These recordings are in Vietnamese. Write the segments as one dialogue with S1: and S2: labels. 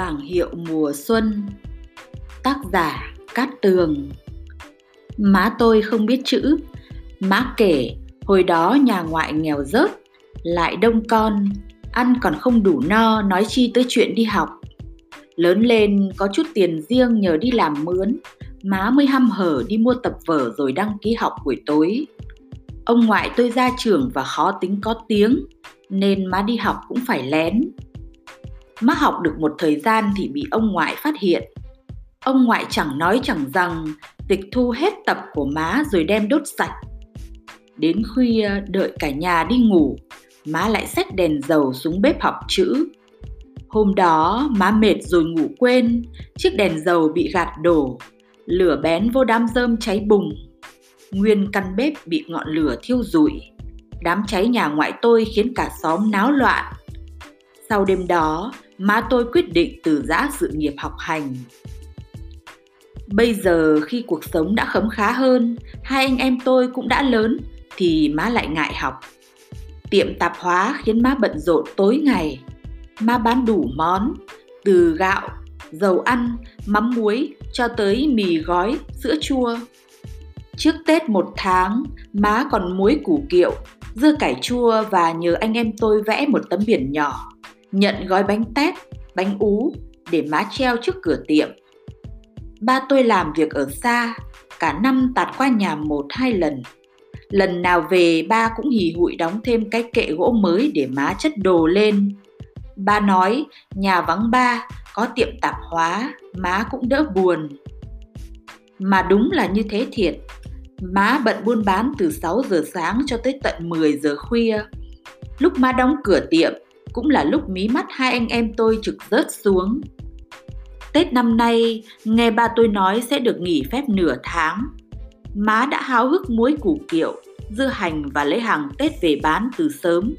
S1: Bảng hiệu mùa xuân. Tác giả Cát Tường. Má tôi không biết chữ. Má kể, hồi đó nhà ngoại nghèo rớt, Lại đông con, Ăn còn không đủ no, nói chi tới chuyện đi học. Lớn lên có chút tiền riêng nhờ đi làm mướn, Má mới hăm hở đi mua tập vở rồi đăng ký học buổi tối. Ông ngoại tôi ra trường và khó tính có tiếng, Nên má đi học cũng phải lén. Má học được một thời gian thì bị ông ngoại phát hiện. Ông ngoại chẳng nói chẳng rằng tịch thu hết tập của má rồi đem đốt sạch. Đến khuya đợi cả nhà đi ngủ, má lại xách đèn dầu xuống bếp học chữ. Hôm đó má mệt rồi ngủ quên, chiếc đèn dầu bị gạt đổ, lửa bén vô đám rơm cháy bùng. Nguyên căn bếp bị ngọn lửa thiêu rụi. Đám cháy nhà ngoại tôi khiến cả xóm náo loạn. Sau đêm đó, má tôi quyết định từ giã sự nghiệp học hành. Bây giờ khi cuộc sống đã khấm khá hơn, hai anh em tôi cũng đã lớn thì má lại ngại học. Tiệm tạp hóa khiến má bận rộn tối ngày. Má bán đủ món, từ gạo, dầu ăn, mắm muối cho tới mì gói, sữa chua. Trước Tết một tháng, má còn muối củ kiệu, dưa cải chua và nhờ anh em tôi vẽ một tấm biển nhỏ nhận gói bánh tét, bánh ú để má treo trước cửa tiệm. Ba tôi làm việc ở xa, cả năm tạt qua nhà một hai lần. Lần nào về ba cũng hì hụi đóng thêm cái kệ gỗ mới để má chất đồ lên. Ba nói nhà vắng ba, có tiệm tạp hóa, má cũng đỡ buồn. Mà đúng là như thế thiệt. Má bận buôn bán từ 6 giờ sáng cho tới tận 10 giờ khuya. Lúc má đóng cửa tiệm, cũng là lúc mí mắt hai anh em tôi trực rớt xuống. Tết năm nay, nghe ba tôi nói sẽ được nghỉ phép nửa tháng. Má đã háo hức muối củ kiệu, dưa hành và lấy hàng Tết về bán từ sớm.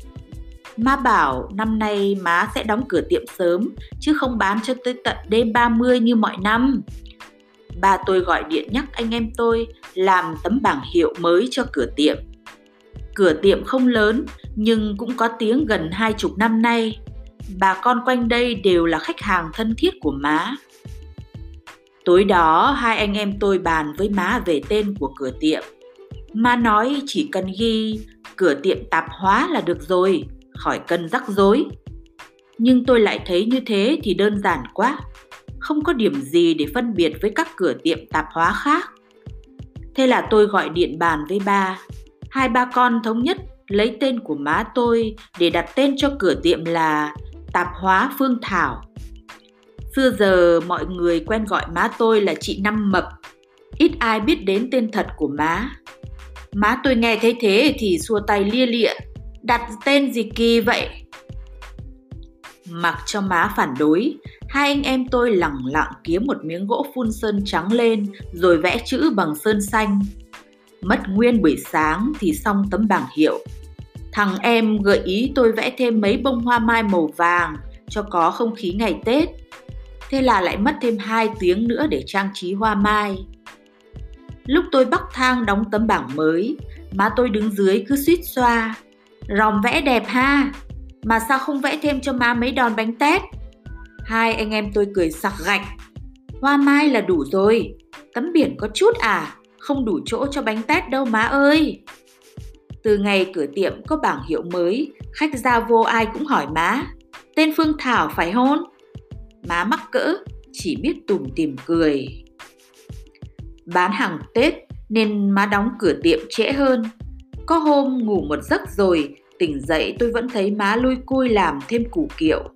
S1: Má bảo năm nay má sẽ đóng cửa tiệm sớm, chứ không bán cho tới tận đêm 30 như mọi năm. Ba tôi gọi điện nhắc anh em tôi làm tấm bảng hiệu mới cho cửa tiệm. Cửa tiệm không lớn nhưng cũng có tiếng gần hai chục năm nay. Bà con quanh đây đều là khách hàng thân thiết của má. Tối đó hai anh em tôi bàn với má về tên của cửa tiệm. Má nói chỉ cần ghi cửa tiệm tạp hóa là được rồi, khỏi cần rắc rối. Nhưng tôi lại thấy như thế thì đơn giản quá, không có điểm gì để phân biệt với các cửa tiệm tạp hóa khác. Thế là tôi gọi điện bàn với ba, hai ba con thống nhất lấy tên của má tôi để đặt tên cho cửa tiệm là Tạp hóa Phương Thảo. Xưa giờ mọi người quen gọi má tôi là chị Năm Mập, ít ai biết đến tên thật của má. Má tôi nghe thấy thế thì xua tay lia lịa, đặt tên gì kỳ vậy? Mặc cho má phản đối, hai anh em tôi lẳng lặng kiếm một miếng gỗ phun sơn trắng lên rồi vẽ chữ bằng sơn xanh. Mất nguyên buổi sáng thì xong tấm bảng hiệu. Thằng em gợi ý tôi vẽ thêm mấy bông hoa mai màu vàng cho có không khí ngày Tết. Thế là lại mất thêm 2 tiếng nữa để trang trí hoa mai. Lúc tôi bắc thang đóng tấm bảng mới, má tôi đứng dưới cứ suýt xoa. Ròm vẽ đẹp ha, mà sao không vẽ thêm cho má mấy đòn bánh tét? Hai anh em tôi cười sặc gạch. Hoa mai là đủ rồi, tấm biển có chút à, không đủ chỗ cho bánh tét đâu má ơi. Từ ngày cửa tiệm có bảng hiệu mới, khách ra vô ai cũng hỏi má, tên Phương Thảo phải hôn? Má mắc cỡ, chỉ biết tủm tìm cười. Bán hàng Tết nên má đóng cửa tiệm trễ hơn. Có hôm ngủ một giấc rồi, tỉnh dậy tôi vẫn thấy má lui cui làm thêm củ kiệu.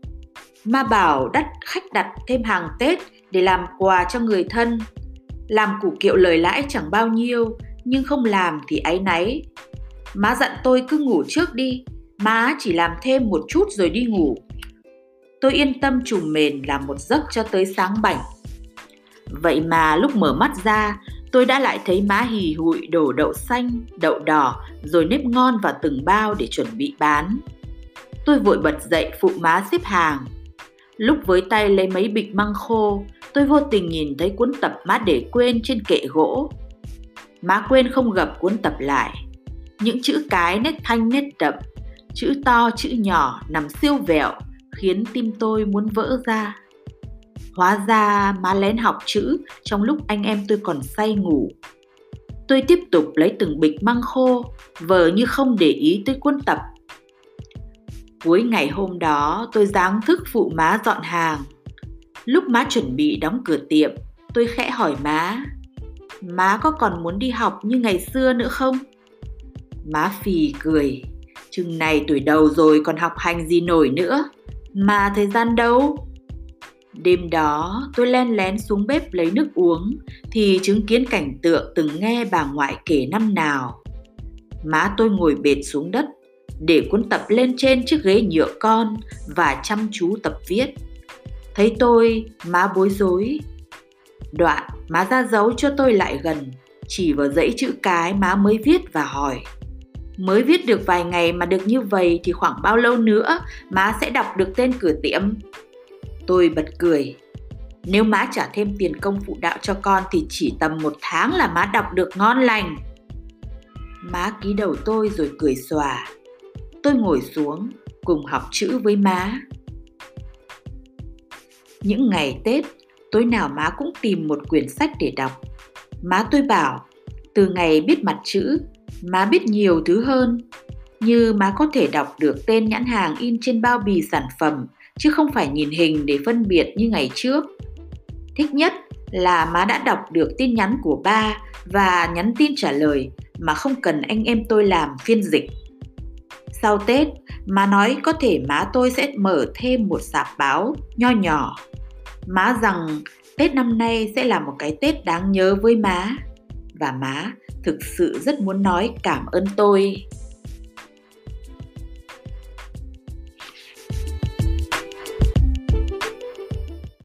S1: Má bảo đắt khách đặt thêm hàng Tết để làm quà cho người thân. Làm củ kiệu lời lãi chẳng bao nhiêu, nhưng không làm thì áy náy, Má dặn tôi cứ ngủ trước đi, má chỉ làm thêm một chút rồi đi ngủ. Tôi yên tâm trùm mền làm một giấc cho tới sáng bảnh. Vậy mà lúc mở mắt ra, tôi đã lại thấy má hì hụi đổ đậu xanh, đậu đỏ rồi nếp ngon vào từng bao để chuẩn bị bán. Tôi vội bật dậy phụ má xếp hàng. Lúc với tay lấy mấy bịch măng khô, tôi vô tình nhìn thấy cuốn tập má để quên trên kệ gỗ. Má quên không gập cuốn tập lại những chữ cái nét thanh nét đậm, chữ to chữ nhỏ nằm siêu vẹo khiến tim tôi muốn vỡ ra. Hóa ra má lén học chữ trong lúc anh em tôi còn say ngủ. Tôi tiếp tục lấy từng bịch măng khô, vờ như không để ý tới cuốn tập. Cuối ngày hôm đó tôi dáng thức phụ má dọn hàng. Lúc má chuẩn bị đóng cửa tiệm, tôi khẽ hỏi má. Má có còn muốn đi học như ngày xưa nữa không? Má phì cười. Chừng này tuổi đầu rồi còn học hành gì nổi nữa. Mà thời gian đâu? Đêm đó tôi len lén xuống bếp lấy nước uống thì chứng kiến cảnh tượng từng nghe bà ngoại kể năm nào. Má tôi ngồi bệt xuống đất để cuốn tập lên trên chiếc ghế nhựa con và chăm chú tập viết. Thấy tôi, má bối rối. Đoạn, má ra dấu cho tôi lại gần, chỉ vào dãy chữ cái má mới viết và hỏi. Mới viết được vài ngày mà được như vậy thì khoảng bao lâu nữa má sẽ đọc được tên cửa tiệm? Tôi bật cười. Nếu má trả thêm tiền công phụ đạo cho con thì chỉ tầm một tháng là má đọc được ngon lành. Má ký đầu tôi rồi cười xòa. Tôi ngồi xuống cùng học chữ với má. Những ngày Tết, tối nào má cũng tìm một quyển sách để đọc. Má tôi bảo, từ ngày biết mặt chữ, má biết nhiều thứ hơn. Như má có thể đọc được tên nhãn hàng in trên bao bì sản phẩm chứ không phải nhìn hình để phân biệt như ngày trước. Thích nhất là má đã đọc được tin nhắn của ba và nhắn tin trả lời mà không cần anh em tôi làm phiên dịch. Sau Tết, má nói có thể má tôi sẽ mở thêm một sạp báo nho nhỏ. Má rằng Tết năm nay sẽ là một cái Tết đáng nhớ với má và má thực sự rất muốn nói cảm ơn tôi.